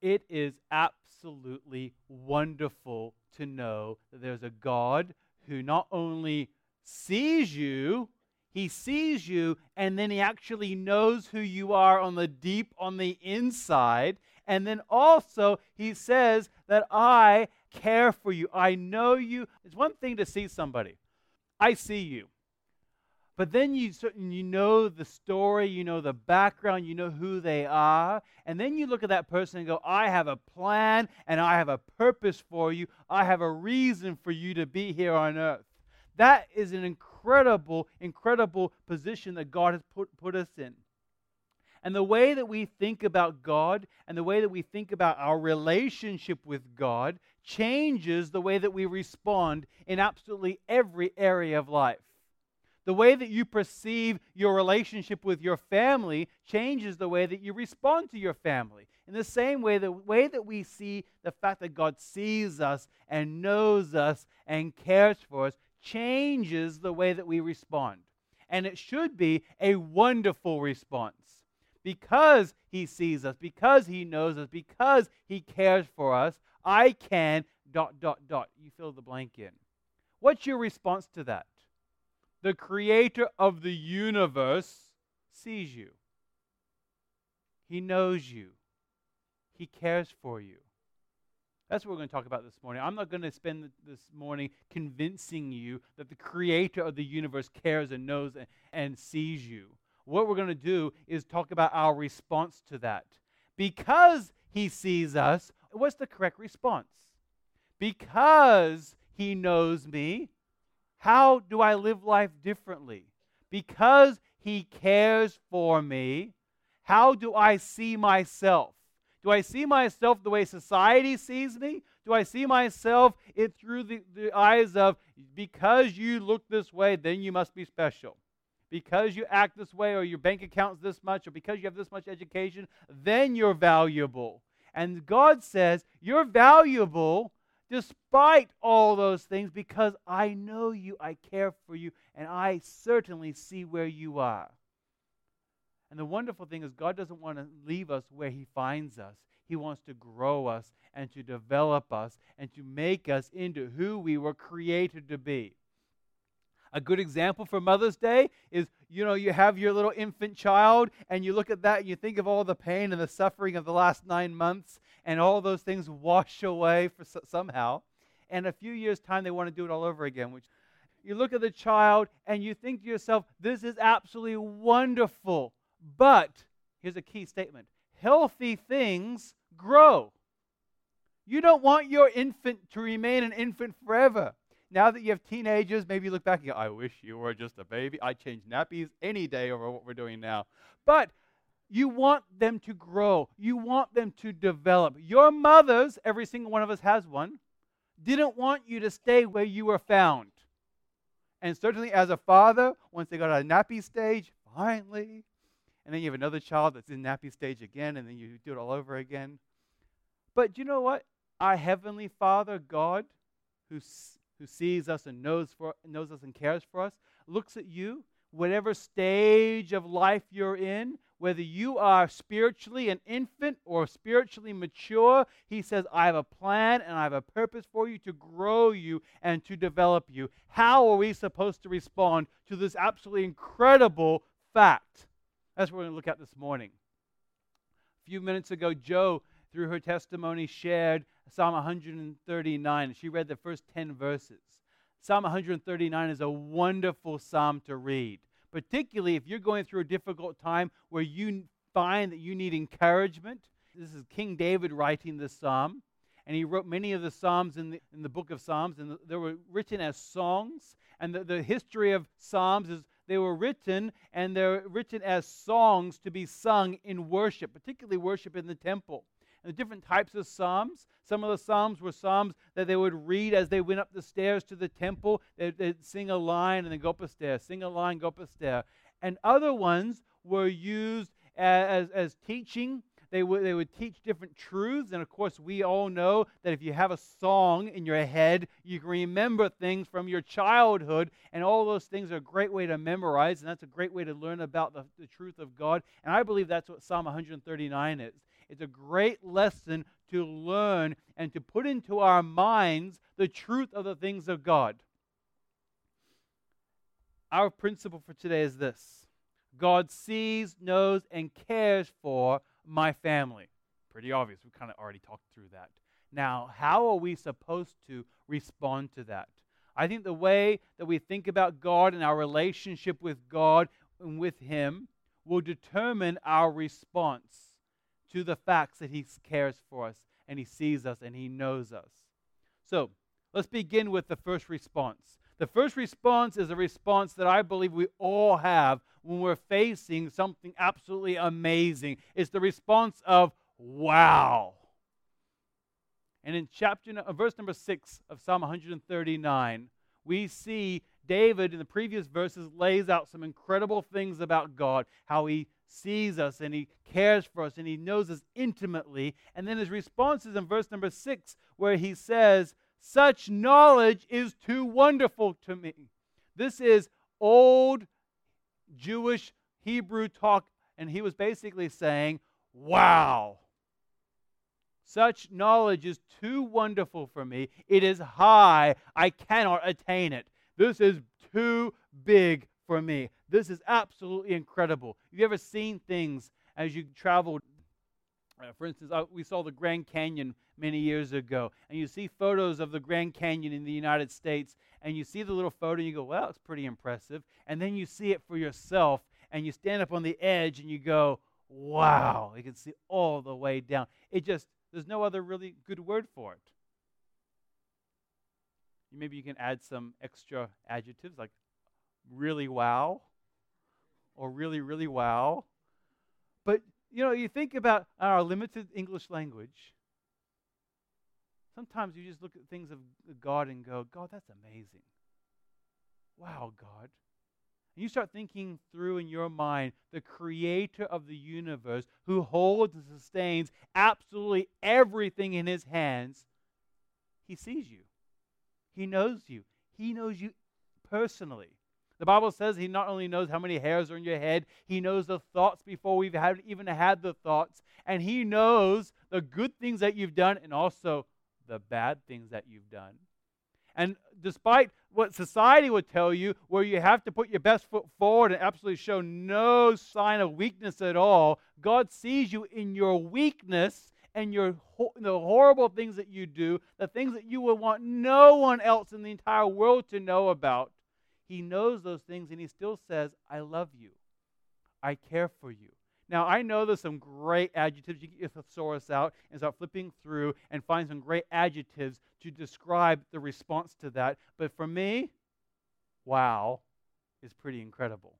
it is absolutely wonderful to know that there's a God who not only sees you, he sees you, and then he actually knows who you are on the deep, on the inside. And then also, he says that I care for you. I know you. It's one thing to see somebody. I see you. But then you, you know the story, you know the background, you know who they are. And then you look at that person and go, I have a plan and I have a purpose for you. I have a reason for you to be here on earth. That is an incredible, incredible position that God has put, put us in. And the way that we think about God and the way that we think about our relationship with God changes the way that we respond in absolutely every area of life. The way that you perceive your relationship with your family changes the way that you respond to your family. In the same way, the way that we see the fact that God sees us and knows us and cares for us changes the way that we respond. And it should be a wonderful response. Because He sees us, because He knows us, because He cares for us, I can dot, dot, dot. You fill the blank in. What's your response to that? The creator of the universe, sees you. He knows you. He cares for you. That's what we're going to talk about this morning. I'm not going to spend this morning convincing you that the creator of the universe cares and knows and, and sees you. What we're going to do is talk about our response to that. Because he sees us, what's the correct response? Because he knows me, how do I live life differently? Because He cares for me, how do I see myself? Do I see myself the way society sees me? Do I see myself it through the, the eyes of because you look this way, then you must be special? Because you act this way, or your bank account's this much, or because you have this much education, then you're valuable. And God says, You're valuable despite all those things, because I know you, I care for you, and I certainly see where you are. And the wonderful thing is, God doesn't want to leave us where He finds us. He wants to grow us and to develop us and to make us into who we were created to be. A good example for Mother's Day is you know, you have your little infant child and you look at that and you think of all the pain and the suffering of the last nine months and all those things wash away for somehow. And a few years' time, they want to do it all over again, which you look at the child and you think to yourself, this is absolutely wonderful. But here's a key statement healthy things grow. You don't want your infant to remain an infant forever. Now that you have teenagers, maybe you look back and go, I wish you were just a baby. I change nappies any day over what we're doing now. But you want them to grow. You want them to develop. Your mothers, every single one of us has one, didn't want you to stay where you were found. And certainly as a father, once they got out of nappy stage, finally, and then you have another child that's in nappy stage again, and then you do it all over again. But you know what? Our Heavenly Father, God, who's who sees us and knows, for, knows us and cares for us, looks at you, whatever stage of life you're in, whether you are spiritually an infant or spiritually mature, he says, I have a plan and I have a purpose for you to grow you and to develop you. How are we supposed to respond to this absolutely incredible fact? That's what we're going to look at this morning. A few minutes ago, Joe, through her testimony, shared Psalm 139. She read the first 10 verses. Psalm 139 is a wonderful psalm to read, particularly if you're going through a difficult time where you find that you need encouragement. This is King David writing this psalm, and he wrote many of the psalms in the, in the book of Psalms, and they were written as songs. And the, the history of psalms is they were written and they're written as songs to be sung in worship, particularly worship in the temple and the different types of psalms. Some of the psalms were psalms that they would read as they went up the stairs to the temple. They'd, they'd sing a line and then go up a stair, sing a line, go up a stair. And other ones were used as, as teaching. They would, they would teach different truths. And of course, we all know that if you have a song in your head, you can remember things from your childhood. And all those things are a great way to memorize. And that's a great way to learn about the, the truth of God. And I believe that's what Psalm 139 is. It's a great lesson to learn and to put into our minds the truth of the things of God. Our principle for today is this God sees, knows, and cares for my family. Pretty obvious. We kind of already talked through that. Now, how are we supposed to respond to that? I think the way that we think about God and our relationship with God and with Him will determine our response to the facts that He cares for us and He sees us and He knows us. So, let's begin with the first response. The first response is a response that I believe we all have when we're facing something absolutely amazing. It's the response of wow. And in chapter uh, verse number 6 of Psalm 139, we see David in the previous verses lays out some incredible things about God, how he sees us and he cares for us and he knows us intimately. And then his response is in verse number 6 where he says, "Such knowledge is too wonderful to me." This is old Jewish Hebrew talk and he was basically saying, "Wow." Such knowledge is too wonderful for me. It is high. I cannot attain it. This is too big for me. This is absolutely incredible. Have you ever seen things as you traveled? Uh, for instance, uh, we saw the Grand Canyon many years ago, and you see photos of the Grand Canyon in the United States, and you see the little photo, and you go, well, it's pretty impressive. And then you see it for yourself, and you stand up on the edge, and you go, wow, you can see all the way down. It just there's no other really good word for it. Maybe you can add some extra adjectives like really wow or really, really wow. But, you know, you think about our limited English language. Sometimes you just look at things of God and go, God, that's amazing. Wow, God. And you start thinking through in your mind the creator of the universe who holds and sustains absolutely everything in his hands. He sees you, he knows you, he knows you personally. The Bible says he not only knows how many hairs are in your head, he knows the thoughts before we've had, even had the thoughts. And he knows the good things that you've done and also the bad things that you've done. And despite what society would tell you, where you have to put your best foot forward and absolutely show no sign of weakness at all, God sees you in your weakness and your the horrible things that you do, the things that you would want no one else in the entire world to know about. He knows those things and he still says, I love you. I care for you. Now, I know there's some great adjectives. You get your thesaurus out and start flipping through and find some great adjectives to describe the response to that. But for me, wow is pretty incredible.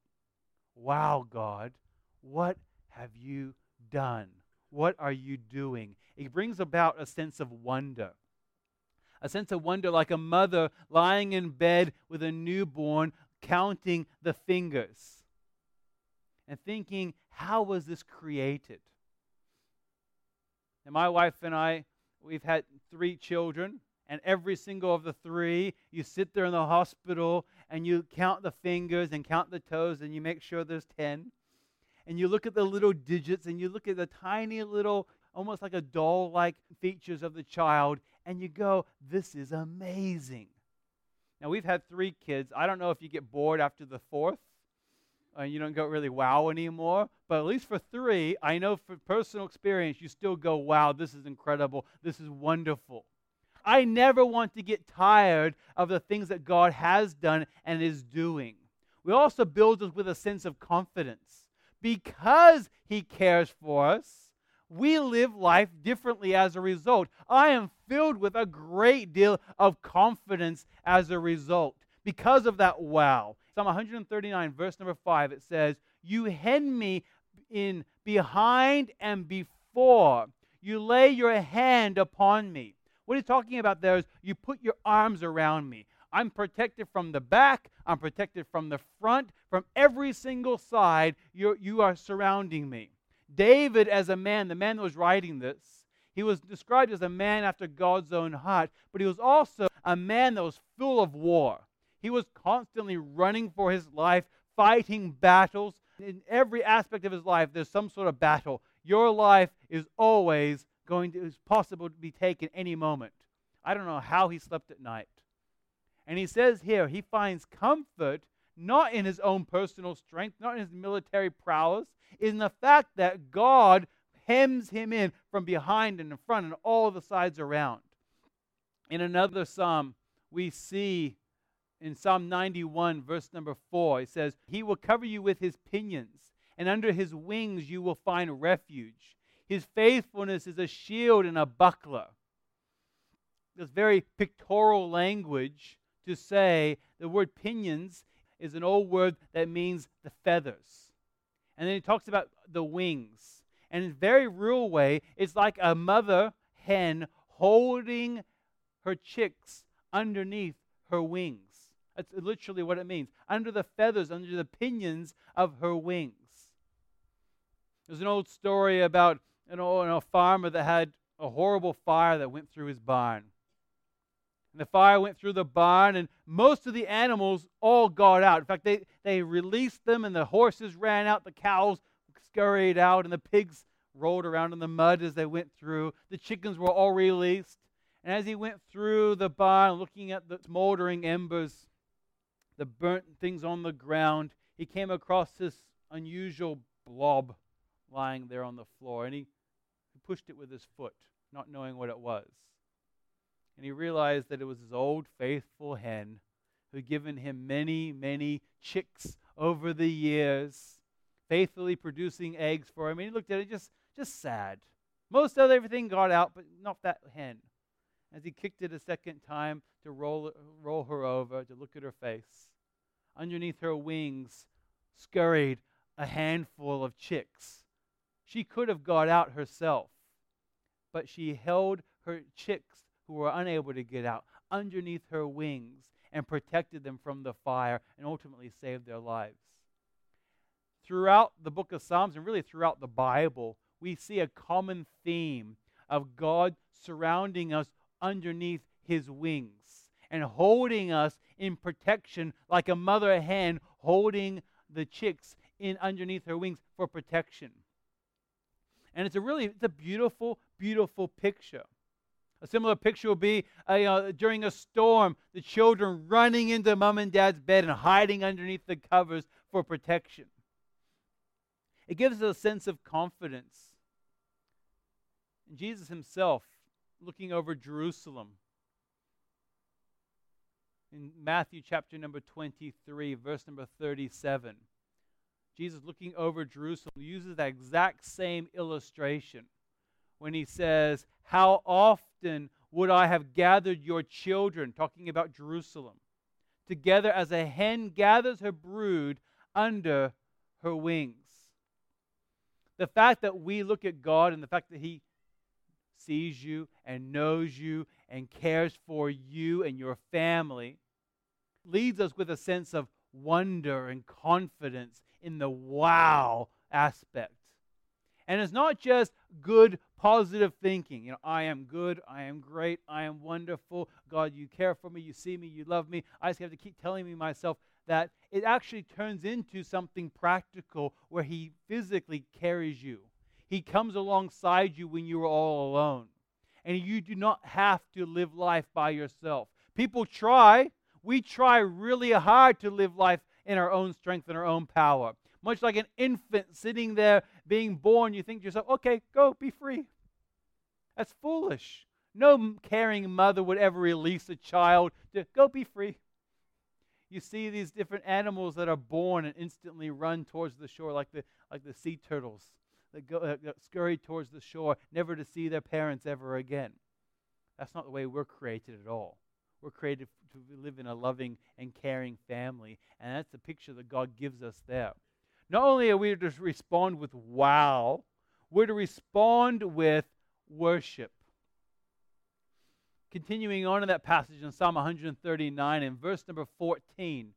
Wow, God, what have you done? What are you doing? It brings about a sense of wonder. A sense of wonder, like a mother lying in bed with a newborn, counting the fingers and thinking, how was this created? And my wife and I, we've had three children, and every single of the three, you sit there in the hospital and you count the fingers and count the toes and you make sure there's 10. And you look at the little digits and you look at the tiny little, almost like a doll like features of the child, and you go, This is amazing. Now, we've had three kids. I don't know if you get bored after the fourth and you don't go really wow anymore. But at least for three, I know from personal experience, you still go, wow, this is incredible. This is wonderful. I never want to get tired of the things that God has done and is doing. We also build us with a sense of confidence. Because He cares for us, we live life differently as a result. I am filled with a great deal of confidence as a result because of that wow. Psalm 139, verse number 5, it says, You hem me in behind and before. You lay your hand upon me. What he's talking about there is you put your arms around me. I'm protected from the back. I'm protected from the front. From every single side, you're, you are surrounding me. David, as a man, the man that was writing this, he was described as a man after God's own heart, but he was also a man that was full of war. He was constantly running for his life, fighting battles. In every aspect of his life, there's some sort of battle. your life is always going to, is possible to be taken any moment. I don't know how he slept at night. And he says here, he finds comfort not in his own personal strength, not in his military prowess, in the fact that God hems him in from behind and in front and all the sides around. In another psalm, we see in Psalm 91, verse number 4, it says, He will cover you with his pinions, and under his wings you will find refuge. His faithfulness is a shield and a buckler. This very pictorial language to say the word pinions is an old word that means the feathers. And then he talks about the wings. And in a very real way, it's like a mother hen holding her chicks underneath her wings. That's literally what it means. Under the feathers, under the pinions of her wings. There's an old story about an old, a farmer that had a horrible fire that went through his barn. And the fire went through the barn, and most of the animals all got out. In fact, they, they released them, and the horses ran out, the cows scurried out, and the pigs rolled around in the mud as they went through. The chickens were all released. And as he went through the barn, looking at the smoldering embers, the burnt things on the ground, he came across this unusual blob lying there on the floor. And he, he pushed it with his foot, not knowing what it was. And he realized that it was his old faithful hen who had given him many, many chicks over the years, faithfully producing eggs for him. And he looked at it just, just sad. Most of everything got out, but not that hen as he kicked it a second time to roll, roll her over, to look at her face. Underneath her wings scurried a handful of chicks. She could have got out herself, but she held her chicks who were unable to get out underneath her wings and protected them from the fire and ultimately saved their lives. Throughout the book of Psalms and really throughout the Bible, we see a common theme of God surrounding us underneath his wings and holding us in protection like a mother hen holding the chicks in underneath her wings for protection. And it's a really it's a beautiful, beautiful picture. A similar picture will be uh, during a storm, the children running into mom and dad's bed and hiding underneath the covers for protection. It gives us a sense of confidence. And Jesus himself looking over Jerusalem. In Matthew chapter number 23, verse number 37, Jesus looking over Jerusalem uses that exact same illustration when he says, How often would I have gathered your children, talking about Jerusalem, together as a hen gathers her brood under her wings? The fact that we look at God and the fact that He sees you and knows you and cares for you and your family leads us with a sense of wonder and confidence in the wow aspect. And it's not just good, positive thinking. You know, I am good, I am great, I am wonderful. God, you care for me, you see me, you love me. I just have to keep telling me myself that it actually turns into something practical where He physically carries you. He comes alongside you when you are all alone. And you do not have to live life by yourself. People try. We try really hard to live life in our own strength and our own power. Much like an infant sitting there being born, you think to yourself, okay, go, be free. That's foolish. No caring mother would ever release a child to go be free. You see these different animals that are born and instantly run towards the shore, like the, like the sea turtles that, go, uh, scurry towards the shore, never to see their parents ever again. That's not the way we're created at all. We're created to live in a loving and caring family, and that's the picture that God gives us there. Not only are we to respond with wow, we're to respond with worship. Continuing on in that passage in Psalm 139, in verse number 14,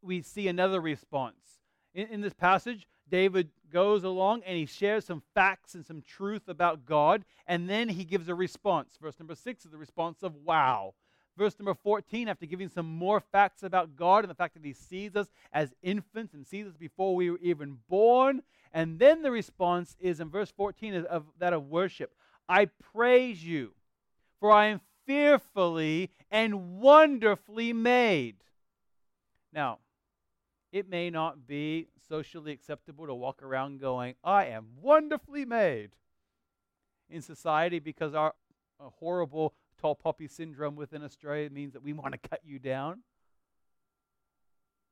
we see another response. In, in this passage, David goes along and he shares some facts and some truth about God, and then he gives a response. Verse number six is the response of wow. Verse number 14, after giving some more facts about God and the fact that He sees us as infants and sees us before we were even born. And then the response is in verse 14 is of that of worship. I praise you, for I am fearfully and wonderfully made. Now, it may not be socially acceptable to walk around going, I am wonderfully made in society because our horrible tall poppy syndrome within Australia means that we want to cut you down.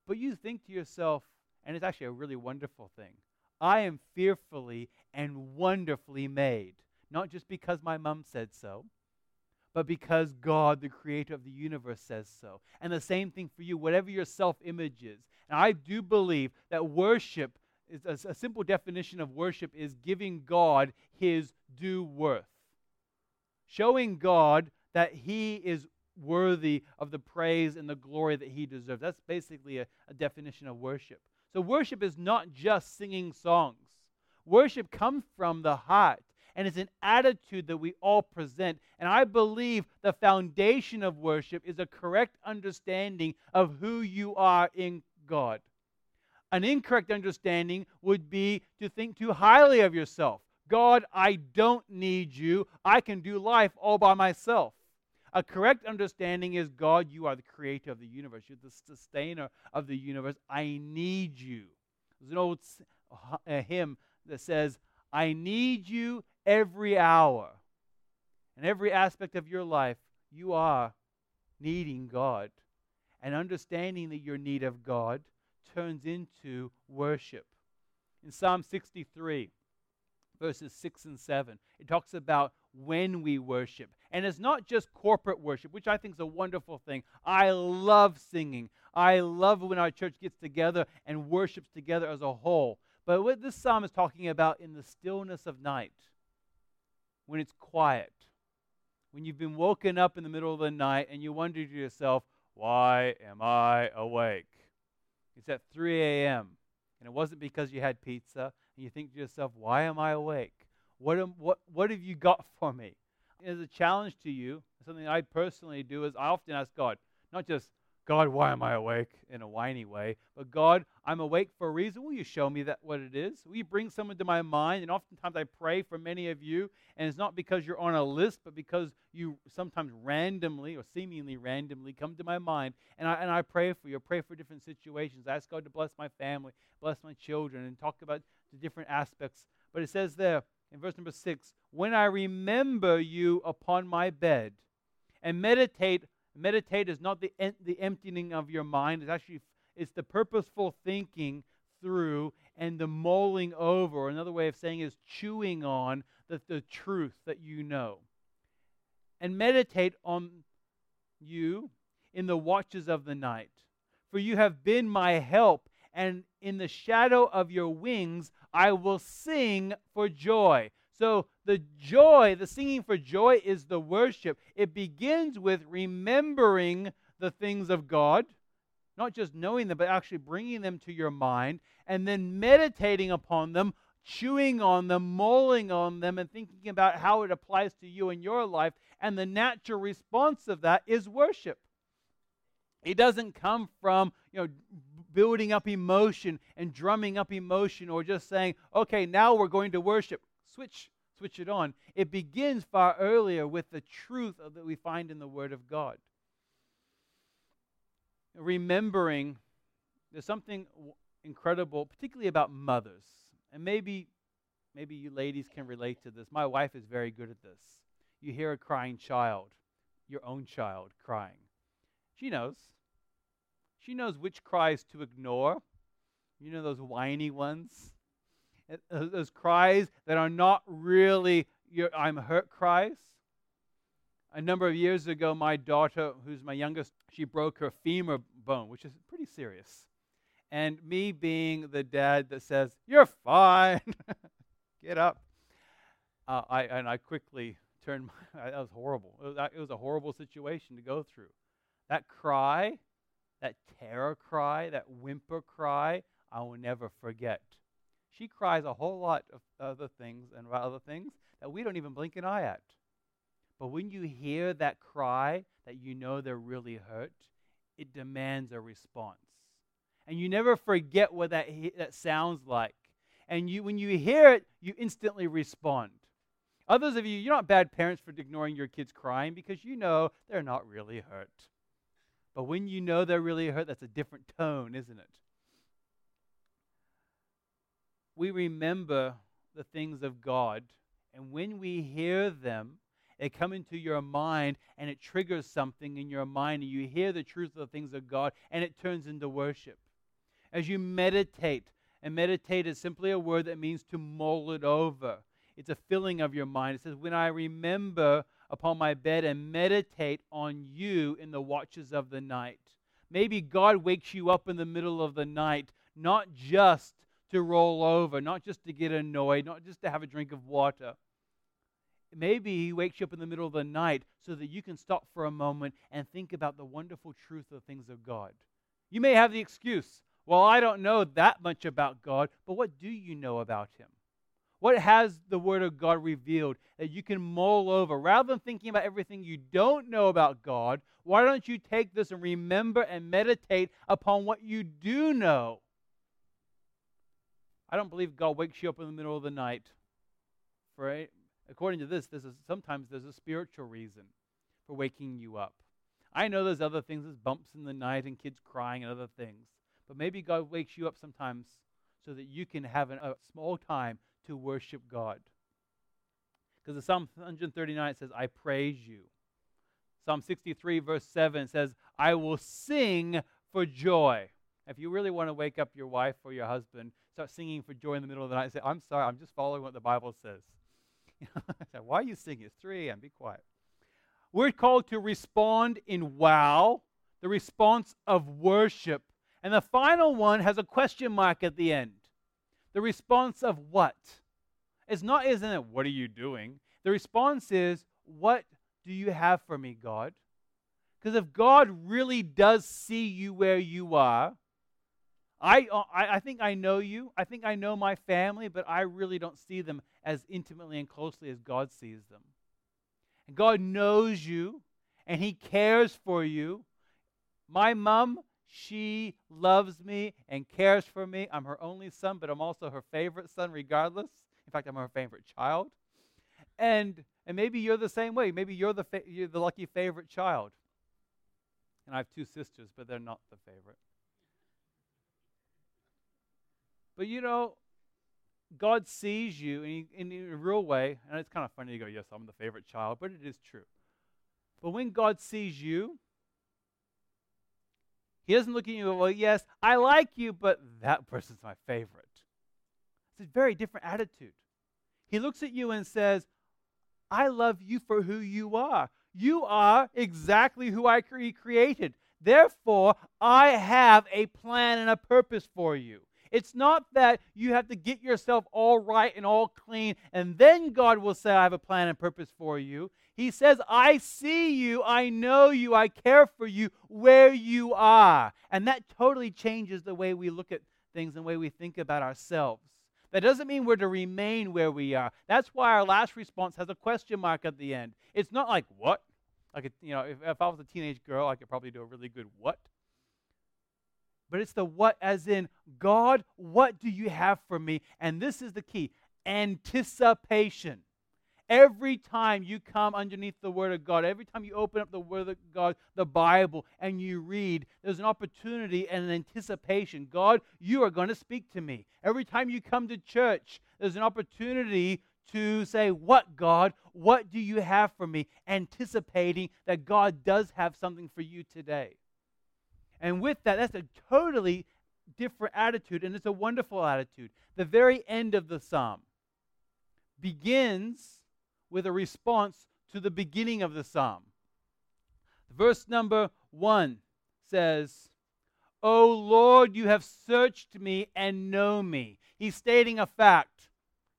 But you think to yourself, and it's actually a really wonderful thing I am fearfully and wonderfully made. Not just because my mom said so, but because God, the creator of the universe, says so. And the same thing for you, whatever your self image is. And I do believe that worship is a, a, simple definition of worship is giving God his due worth. Showing God that he is worthy of the praise and the glory that he deserves. That's basically a, a definition of worship. So, worship is not just singing songs, worship comes from the heart. And it's an attitude that we all present. And I believe the foundation of worship is a correct understanding of who you are in God. An incorrect understanding would be to think too highly of yourself. God, I don't need you. I can do life all by myself. A correct understanding is God, you are the creator of the universe. You're the sustainer of the universe. I need you. There's an old hymn that says, I need you every hour. In every aspect of your life, you are needing God. And understanding that your need of God turns into worship. In Psalm 63, verses 6 and 7, it talks about when we worship. And it's not just corporate worship, which I think is a wonderful thing. I love singing. I love when our church gets together and worships together as a whole. But what this psalm is talking about in the stillness of night, when it's quiet, when you've been woken up in the middle of the night and you wonder to yourself, why am I awake? It's at 3 a.m. And it wasn't because you had pizza. And you think to yourself, why am I awake? What, am, what, what have you got for me? As a challenge to you, something I personally do is I often ask God, not just, God, why am I awake in a whiny way, but God, I'm awake for a reason. Will you show me that what it is? Will you bring someone to my mind? And oftentimes I pray for many of you, and it's not because you're on a list, but because you sometimes randomly or seemingly randomly come to my mind, and I, and I pray for you. I pray for different situations. I ask God to bless my family, bless my children, and talk about the different aspects. But it says there, in verse number six, when I remember you upon my bed and meditate, meditate is not the, the emptying of your mind, it's actually it's the purposeful thinking through and the mulling over. Another way of saying is chewing on the, the truth that you know. And meditate on you in the watches of the night. For you have been my help, and in the shadow of your wings I will sing for joy. So the joy, the singing for joy is the worship. It begins with remembering the things of God, not just knowing them, but actually bringing them to your mind, and then meditating upon them, chewing on them, mulling on them, and thinking about how it applies to you in your life. And the natural response of that is worship. It doesn't come from, you know, building up emotion and drumming up emotion or just saying, okay, now we're going to worship. Switch, switch it on. It begins far earlier with the truth that we find in the Word of God. Remembering, there's something incredible, particularly about mothers. And maybe, maybe you ladies can relate to this. My wife is very good at this. You hear a crying child, your own child crying. She knows. She knows which cries to ignore. You know those whiny ones? Uh, those cries that are not really your I'm hurt cries. A number of years ago, my daughter, who's my youngest, she broke her femur bone, which is pretty serious. And me being the dad that says, You're fine, get up. Uh, I, and I quickly turned my, that was horrible. It was, it was a horrible situation to go through. That cry that terror cry, that whimper cry, I will never forget. She cries a whole lot of other things and about other things that we don't even blink an eye at. But when you hear that cry that you know they're really hurt, it demands a response. And you never forget what that, that sounds like. And you, when you hear it, you instantly respond. Others of you, you're not bad parents for ignoring your kids crying because you know they're not really hurt. When you know they're really hurt, that's a different tone, isn't it? We remember the things of God, and when we hear them, they come into your mind and it triggers something in your mind, and you hear the truth of the things of God, and it turns into worship. As you meditate, and meditate is simply a word that means to mull it over. It's a filling of your mind. It says, When I remember upon my bed and meditate on you in the watches of the night. Maybe God wakes you up in the middle of the night, not just to roll over, not just to get annoyed, not just to have a drink of water. Maybe He wakes you up in the middle of the night so that you can stop for a moment and think about the wonderful truth of things of God. You may have the excuse, well, I don't know that much about God, but what do you know about Him? What has the Word of God revealed that you can mull over? Rather than thinking about everything you don't know about God, why don't you take this and remember and meditate upon what you do know? I don't believe God wakes you up in the middle of the night. For according to this, this is sometimes there's a spiritual reason for waking you up. I know there's other things, there's bumps in the night and kids crying and other things. But maybe God wakes you up sometimes so that you can have an, a small time to worship God. Because the Psalm 139 says, I praise you. Psalm 63, verse 7 says, I will sing for joy. If you really want to wake up your wife or your husband, start singing for joy in the middle of the night and say, I'm sorry, I'm just following what the Bible says. Why are you singing? It's 3 a.m. Be quiet. We're called to respond in wow, the response of worship. And the final one has a question mark at the end. The response of what? It's not, isn't it, what are you doing? The response is, what do you have for me, God? Because if God really does see you where you are, I, I, I think I know you. I think I know my family, but I really don't see them as intimately and closely as God sees them. And God knows you, and He cares for you. My mom she loves me and cares for me. I'm her only son, but I'm also her favorite son, regardless. In fact, I'm her favorite child. And and maybe you're the same way. Maybe you're the fa- you're the lucky favorite child. And I have two sisters, but they're not the favorite. But you know, God sees you in, in, in a real way, and it's kind of funny to go, "Yes, I'm the favorite child," but it is true. But when God sees you, he doesn't look at you, and go, well, yes, I like you, but that person's my favorite. It's a very different attitude. He looks at you and says, I love you for who you are. You are exactly who I cre- created. Therefore, I have a plan and a purpose for you. It's not that you have to get yourself all right and all clean, and then God will say, I have a plan and purpose for you. He says, I see you, I know you, I care for you where you are. And that totally changes the way we look at things and the way we think about ourselves. That doesn't mean we're to remain where we are. That's why our last response has a question mark at the end. It's not like, what? Like, you know, if, if I was a teenage girl, I could probably do a really good what? but it's the what, as in, God, what do you have for me? And this is the key anticipation. Every time you come underneath the Word of God, every time you open up the Word of God, the Bible, and you read, there's an opportunity and an anticipation. God, you are going to speak to me. Every time you come to church, there's an opportunity to say, What, God? What do you have for me? Anticipating that God does have something for you today. And with that, that's a totally different attitude, and it's a wonderful attitude. The very end of the psalm begins with a response to the beginning of the psalm. Verse number one says, O Lord, you have searched me and know me. He's stating a fact.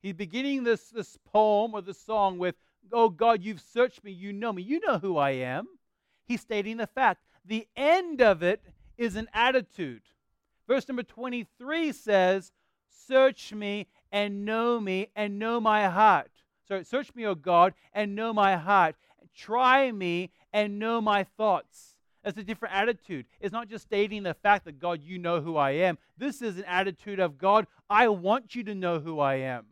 He's beginning this, this poem or this song with, Oh God, you've searched me, you know me, you know who I am. He's stating the fact. The end of it is an attitude. Verse number 23 says, Search me and know me and know my heart. So search me, O God, and know my heart. try me and know my thoughts. That's a different attitude. It's not just stating the fact that, God, you know who I am. This is an attitude of, God, I want you to know who I am.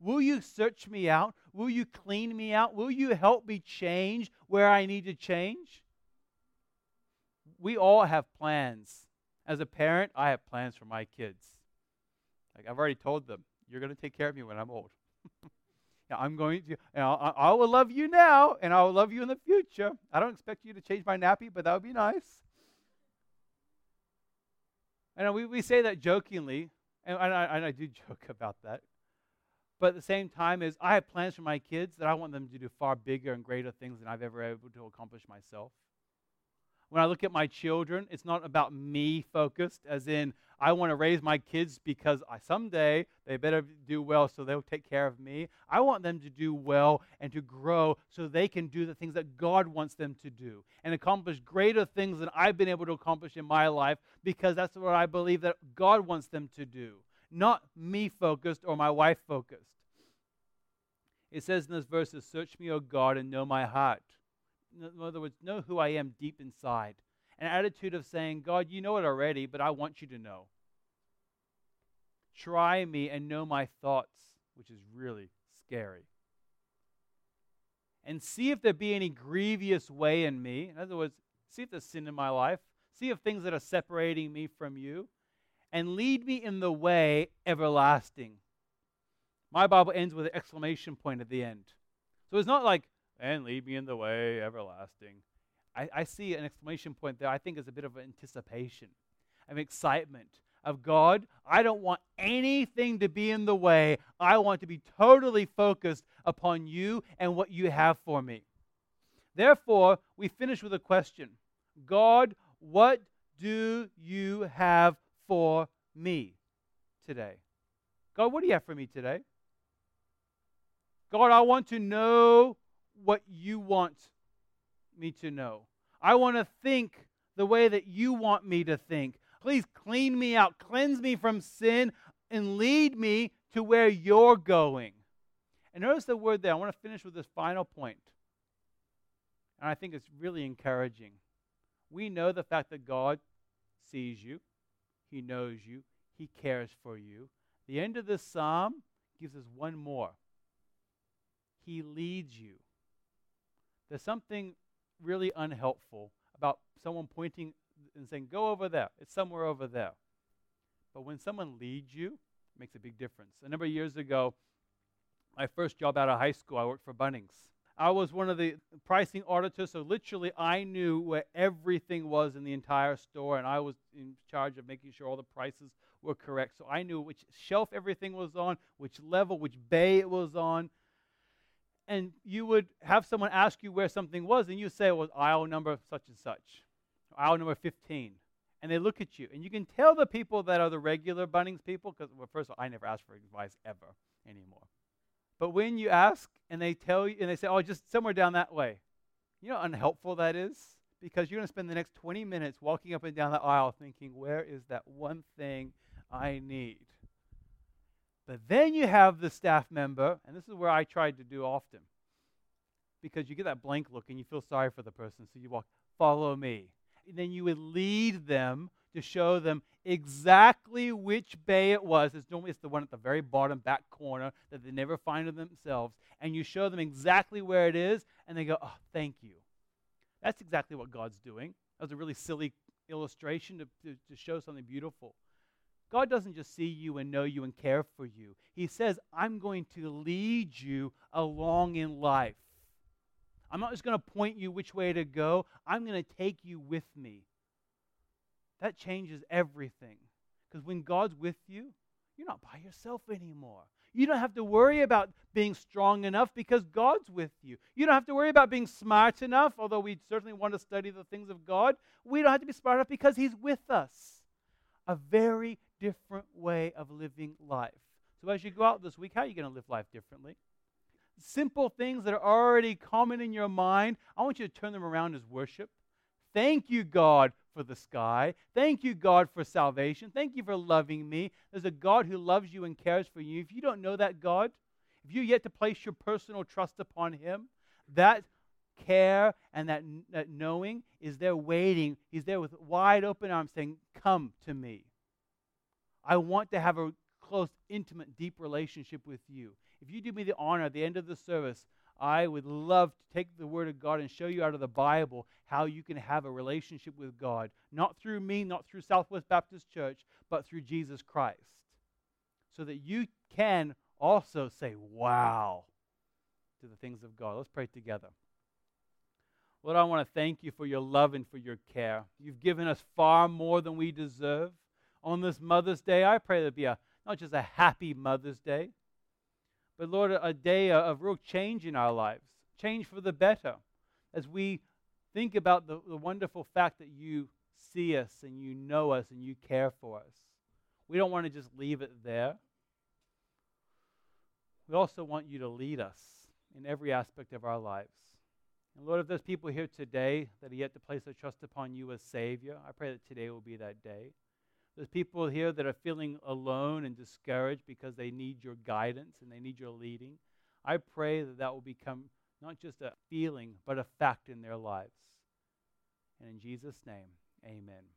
Will you search me out? Will you clean me out? Will you help me change where I need to change? We all have plans. As a parent, I have plans for my kids. Like I've already told them, you're going to take care of me when I'm old. I'm going to, you know, I, I will love you now and I will love you in the future. I don't expect you to change my nappy, but that would be nice. And we, we say that jokingly, and I, and I do joke about that. But at the same time, is I have plans for my kids that I want them to do far bigger and greater things than I've ever able to accomplish myself. When I look at my children, it's not about me focused, as in I want to raise my kids because I, someday they better do well so they'll take care of me. I want them to do well and to grow so they can do the things that God wants them to do and accomplish greater things than I've been able to accomplish in my life because that's what I believe that God wants them to do, not me focused or my wife focused. It says in this verse, Search me, O God, and know my heart. In other words, know who I am deep inside an attitude of saying, God, you know it already, but I want you to know. Try me and know my thoughts, which is really scary. And see if there be any grievous way in me. In other words, see if there's sin in my life. See if things that are separating me from you. And lead me in the way everlasting. My Bible ends with an exclamation point at the end. So it's not like, and lead me in the way everlasting. I, I see an exclamation point there. I think is a bit of anticipation, of excitement, of God. I don't want anything to be in the way. I want to be totally focused upon you and what you have for me. Therefore, we finish with a question God, what do you have for me today? God, what do you have for me today? God, I want to know what you want me to know. I want to think the way that you want me to think. Please clean me out, cleanse me from sin, and lead me to where you're going. And notice the word there. I want to finish with this final point. And I think it's really encouraging. We know the fact that God sees you, He knows you, He cares for you. The end of this psalm gives us one more. He leads you. There's something really unhelpful about someone pointing and saying, Go over there. It's somewhere over there. But when someone leads you, it makes a big difference. A number of years ago, my first job out of high school, I worked for Bunnings. I was one of the pricing auditors, so literally I knew where everything was in the entire store, and I was in charge of making sure all the prices were correct. So I knew which shelf everything was on, which level, which bay it was on and you would have someone ask you where something was, and you say it was aisle number such and such, aisle number 15. And they look at you, and you can tell the people that are the regular Bunnings people, because, well, first of all, I never ask for advice ever anymore. But when you ask, and they tell you, and they say, oh, just somewhere down that way, you know how unhelpful that is? Because you're going to spend the next 20 minutes walking up and down the aisle thinking, where is that one thing I need? But then you have the staff member, and this is where I tried to do often, because you get that blank look and you feel sorry for the person, so you walk, follow me. And then you would lead them to show them exactly which bay it was. It's normally it's the one at the very bottom back corner that they never find themselves. And you show them exactly where it is, and they go, Oh, thank you. That's exactly what God's doing. That was a really silly illustration to, to, to show something beautiful. God doesn't just see you and know you and care for you. He says, I'm going to lead you along in life. I'm not just going to point you which way to go, I'm going to take you with me. That changes everything. Because when God's with you, you're not by yourself anymore. You don't have to worry about being strong enough because God's with you. You don't have to worry about being smart enough, although we certainly want to study the things of God. We don't have to be smart enough because He's with us. A very different way of living life. So as you go out this week, how are you going to live life differently? Simple things that are already common in your mind, I want you to turn them around as worship. Thank you, God, for the sky. Thank you, God, for salvation. Thank you for loving me. There's a God who loves you and cares for you. If you don't know that God, if you're yet to place your personal trust upon Him, that care and that, that knowing is there waiting. He's there with wide open arms saying, Come to me. I want to have a close, intimate, deep relationship with you. If you do me the honor at the end of the service, I would love to take the Word of God and show you out of the Bible how you can have a relationship with God, not through me, not through Southwest Baptist Church, but through Jesus Christ. So that you can also say, Wow, to the things of God. Let's pray together. Lord, I want to thank you for your love and for your care. You've given us far more than we deserve. On this Mother's Day, I pray there be a not just a happy Mother's Day, but Lord, a day of real change in our lives, change for the better, as we think about the, the wonderful fact that you see us and you know us and you care for us. We don't want to just leave it there. We also want you to lead us in every aspect of our lives. And Lord, if there's people here today that are yet to place their trust upon you as Savior, I pray that today will be that day. There's people here that are feeling alone and discouraged because they need your guidance and they need your leading. I pray that that will become not just a feeling, but a fact in their lives. And in Jesus' name, amen.